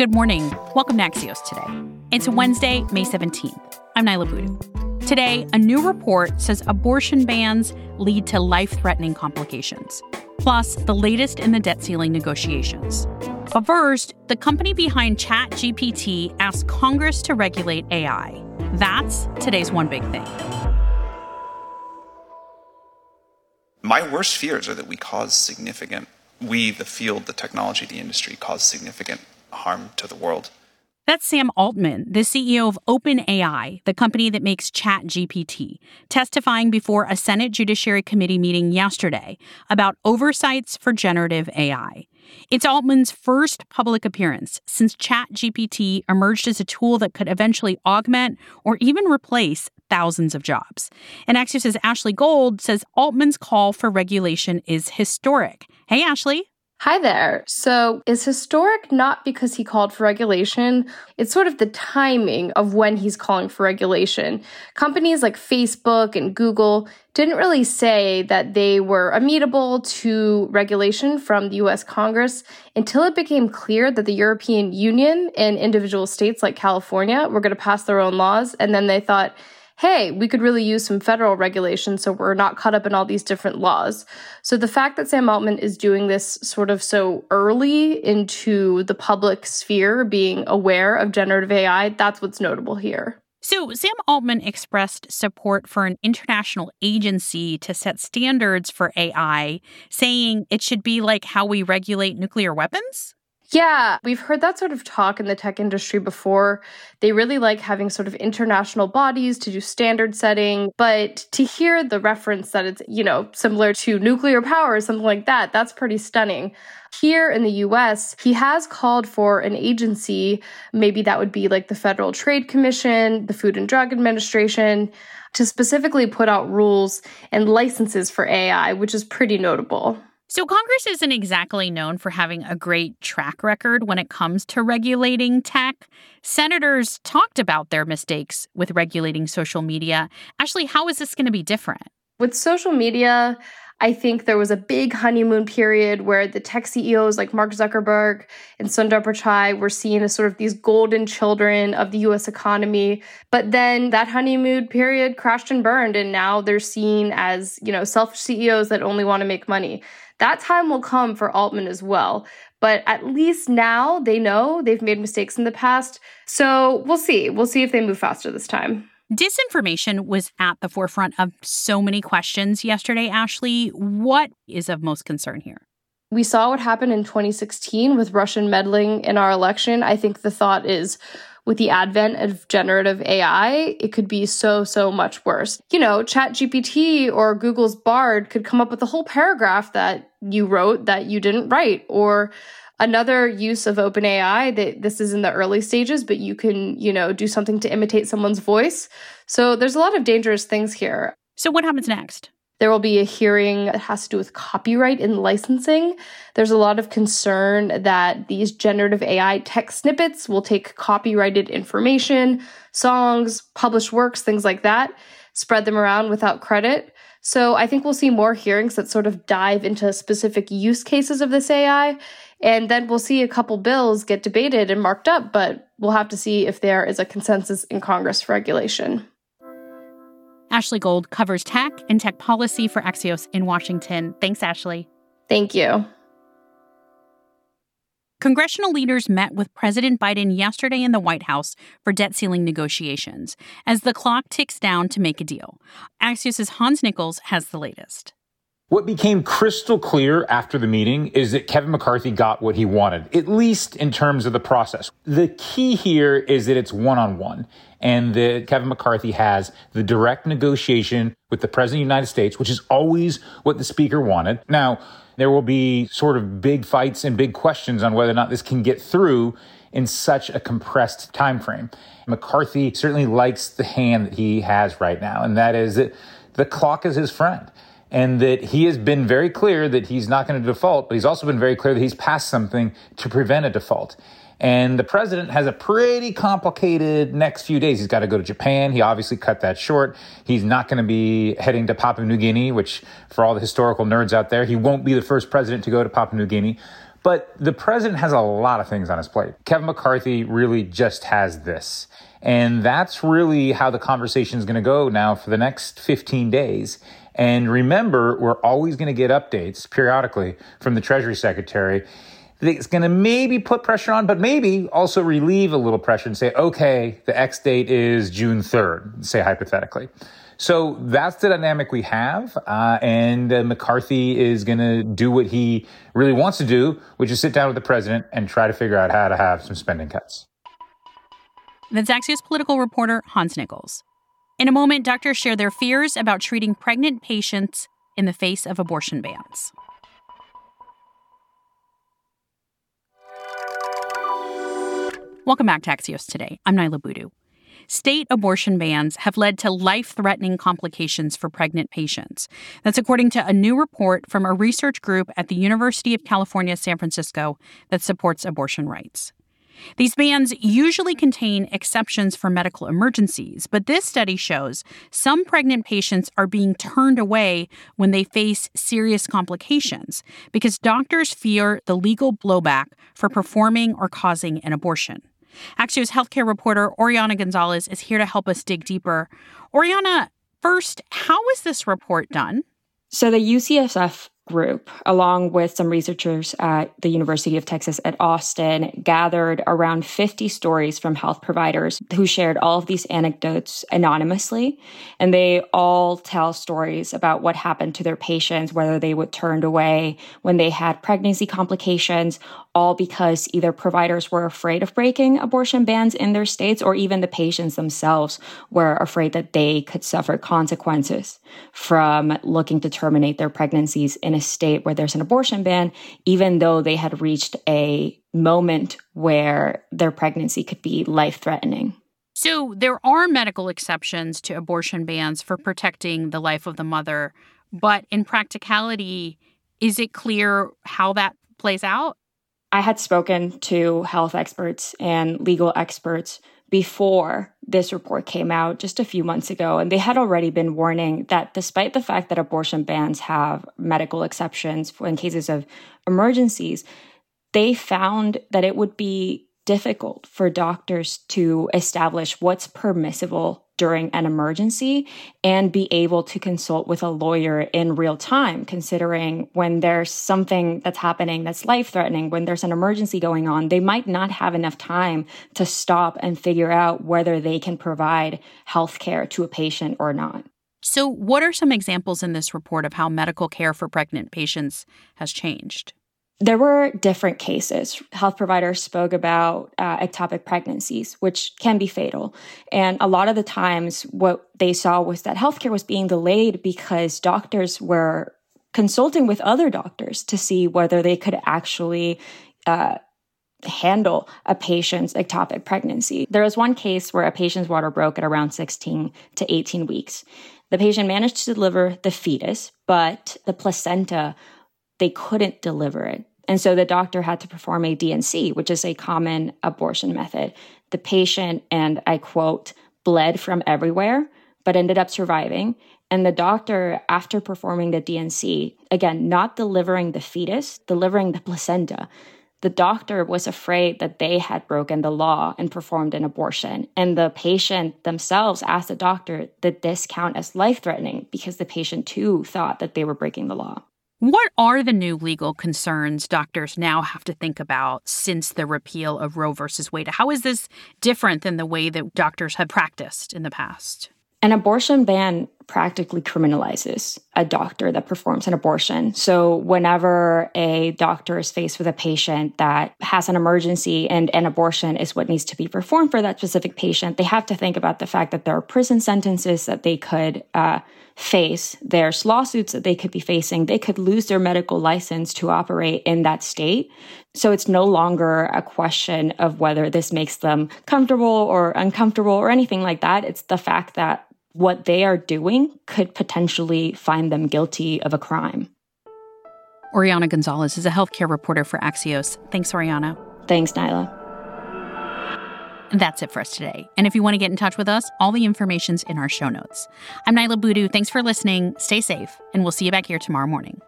Good morning. Welcome to Axios today. It's Wednesday, May 17th. I'm Niala Boodhoo. Today, a new report says abortion bans lead to life threatening complications. Plus, the latest in the debt ceiling negotiations. But first, the company behind ChatGPT asked Congress to regulate AI. That's today's one big thing. My worst fears are that we cause significant, we, the field, the technology, the industry, cause significant harm to the world. That's Sam Altman, the CEO of OpenAI, the company that makes ChatGPT, testifying before a Senate Judiciary Committee meeting yesterday about oversights for generative AI. It's Altman's first public appearance since ChatGPT emerged as a tool that could eventually augment or even replace thousands of jobs. And Axios' Ashley Gold says Altman's call for regulation is historic. Hey, Ashley. Hi there. So, is historic not because he called for regulation? It's sort of the timing of when he's calling for regulation. Companies like Facebook and Google didn't really say that they were amenable to regulation from the US Congress until it became clear that the European Union and individual states like California were going to pass their own laws. And then they thought, hey, we could really use some federal regulation so we're not caught up in all these different laws. So the fact that Sam Altman is doing this sort of so early into the public sphere being aware of generative AI, that's what's notable here. So, Sam Altman expressed support for an international agency to set standards for AI, saying it should be like how we regulate nuclear weapons? Yeah, we've heard that sort of talk in the tech industry before. They really like having sort of international bodies to do standard setting, but to hear the reference that it's, you know, similar to nuclear power or something like that, that's pretty stunning. Here in the US, he has called for an agency, maybe that would be like the Federal Trade Commission, the Food and Drug Administration, to specifically put out rules and licenses for AI, which is pretty notable. So, Congress isn't exactly known for having a great track record when it comes to regulating tech. Senators talked about their mistakes with regulating social media. Ashley, how is this going to be different? With social media, I think there was a big honeymoon period where the tech CEOs like Mark Zuckerberg and Sundar Pichai were seen as sort of these golden children of the US economy. But then that honeymoon period crashed and burned, and now they're seen as, you know, selfish CEOs that only want to make money. That time will come for Altman as well. But at least now they know they've made mistakes in the past. So we'll see. We'll see if they move faster this time. Disinformation was at the forefront of so many questions yesterday, Ashley. What is of most concern here? We saw what happened in 2016 with Russian meddling in our election. I think the thought is with the advent of generative AI, it could be so, so much worse. You know, ChatGPT or Google's Bard could come up with a whole paragraph that you wrote that you didn't write, or another use of OpenAI that this is in the early stages, but you can, you know, do something to imitate someone's voice. So there's a lot of dangerous things here. So what happens next? There will be a hearing that has to do with copyright and licensing. There's a lot of concern that these generative AI tech snippets will take copyrighted information, songs, published works, things like that, spread them around without credit. So I think we'll see more hearings that sort of dive into specific use cases of this AI. And then we'll see a couple bills get debated and marked up, but we'll have to see if there is a consensus in Congress for regulation. Ashley Gold covers tech and tech policy for Axios in Washington. Thanks, Ashley. Thank you. Congressional leaders met with President Biden yesterday in the White House for debt ceiling negotiations as the clock ticks down to make a deal. Axios' Hans Nichols has the latest. What became crystal clear after the meeting is that Kevin McCarthy got what he wanted, at least in terms of the process. The key here is that it's one on one and that Kevin McCarthy has the direct negotiation with the President of the United States, which is always what the Speaker wanted. Now, there will be sort of big fights and big questions on whether or not this can get through in such a compressed time frame. McCarthy certainly likes the hand that he has right now, and that is that the clock is his friend and that he has been very clear that he's not going to default, but he's also been very clear that he's passed something to prevent a default. And the president has a pretty complicated next few days. He's got to go to Japan. He obviously cut that short. He's not going to be heading to Papua New Guinea, which for all the historical nerds out there, he won't be the first president to go to Papua New Guinea. But the president has a lot of things on his plate. Kevin McCarthy really just has this. And that's really how the conversation is going to go now for the next 15 days. And remember, we're always going to get updates periodically from the Treasury Secretary. It's going to maybe put pressure on, but maybe also relieve a little pressure and say, okay, the X date is June 3rd, say hypothetically. So that's the dynamic we have. Uh, and uh, McCarthy is going to do what he really wants to do, which is sit down with the president and try to figure out how to have some spending cuts. That's Axios political reporter Hans Nichols. In a moment, doctors share their fears about treating pregnant patients in the face of abortion bans. Welcome back to Axios Today. I'm Niala Boodhoo. State abortion bans have led to life threatening complications for pregnant patients. That's according to a new report from a research group at the University of California, San Francisco that supports abortion rights. These bans usually contain exceptions for medical emergencies, but this study shows some pregnant patients are being turned away when they face serious complications because doctors fear the legal blowback for performing or causing an abortion. Axios healthcare reporter Oriana Gonzalez is here to help us dig deeper. Oriana, first, how was this report done? So the UCSF group, along with some researchers at the University of Texas at Austin, gathered around 50 stories from health providers who shared all of these anecdotes anonymously. And they all tell stories about what happened to their patients, whether they were turned away when they had pregnancy complications, all because either providers were afraid of breaking abortion bans in their states or even the patients themselves were afraid that they could suffer consequences from looking to terminate their pregnancies in a state where there's an abortion ban, even though they had reached a moment where their pregnancy could be life threatening. So, there are medical exceptions to abortion bans for protecting the life of the mother, but in practicality, is it clear how that plays out? I had spoken to health experts and legal experts before this report came out just a few months ago, and they had already been warning that despite the fact that abortion bans have medical exceptions in cases of emergencies, they found that it would be difficult for doctors to establish what's permissible during an emergency and be able to consult with a lawyer in real time, considering when there's something that's happening that's life threatening, when there's an emergency going on, they might not have enough time to stop and figure out whether they can provide health care to a patient or not. So, what are some examples in this report of how medical care for pregnant patients has changed? There were different cases. Health providers spoke about uh, ectopic pregnancies, which can be fatal. And a lot of the times, what they saw was that healthcare was being delayed because doctors were consulting with other doctors to see whether they could actually uh, handle a patient's ectopic pregnancy. There was one case where a patient's water broke at around 16 to 18 weeks. The patient managed to deliver the fetus, but the placenta, they couldn't deliver it. And so the doctor had to perform a D&C, which is a common abortion method. The patient, and I quote, bled from everywhere, but ended up surviving. And the doctor, after performing the D&C, again, not delivering the fetus, delivering the placenta, the doctor was afraid that they had broken the law and performed an abortion. And the patient themselves asked the doctor, did this count as life threatening? Because the patient too thought that they were breaking the law. What are the new legal concerns doctors now have to think about since the repeal of Roe versus Wade? How is this different than the way that doctors have practiced in the past? An abortion ban practically criminalizes a doctor that performs an abortion. So, whenever a doctor is faced with a patient that has an emergency and an abortion is what needs to be performed for that specific patient, they have to think about the fact that there are prison sentences that they could uh, face, there's lawsuits that they could be facing, they could lose their medical license to operate in that state. So it's no longer a question of whether this makes them comfortable or uncomfortable or anything like that. It's the fact that what they are doing could potentially find them guilty of a crime. Oriana Gonzalez is a healthcare reporter for Axios. Thanks, Oriana. Thanks, Niala. And that's it for us today. And if you want to get in touch with us, all the information's in our show notes. I'm Niala Boodhoo. Thanks for listening. Stay safe, and we'll see you back here tomorrow morning.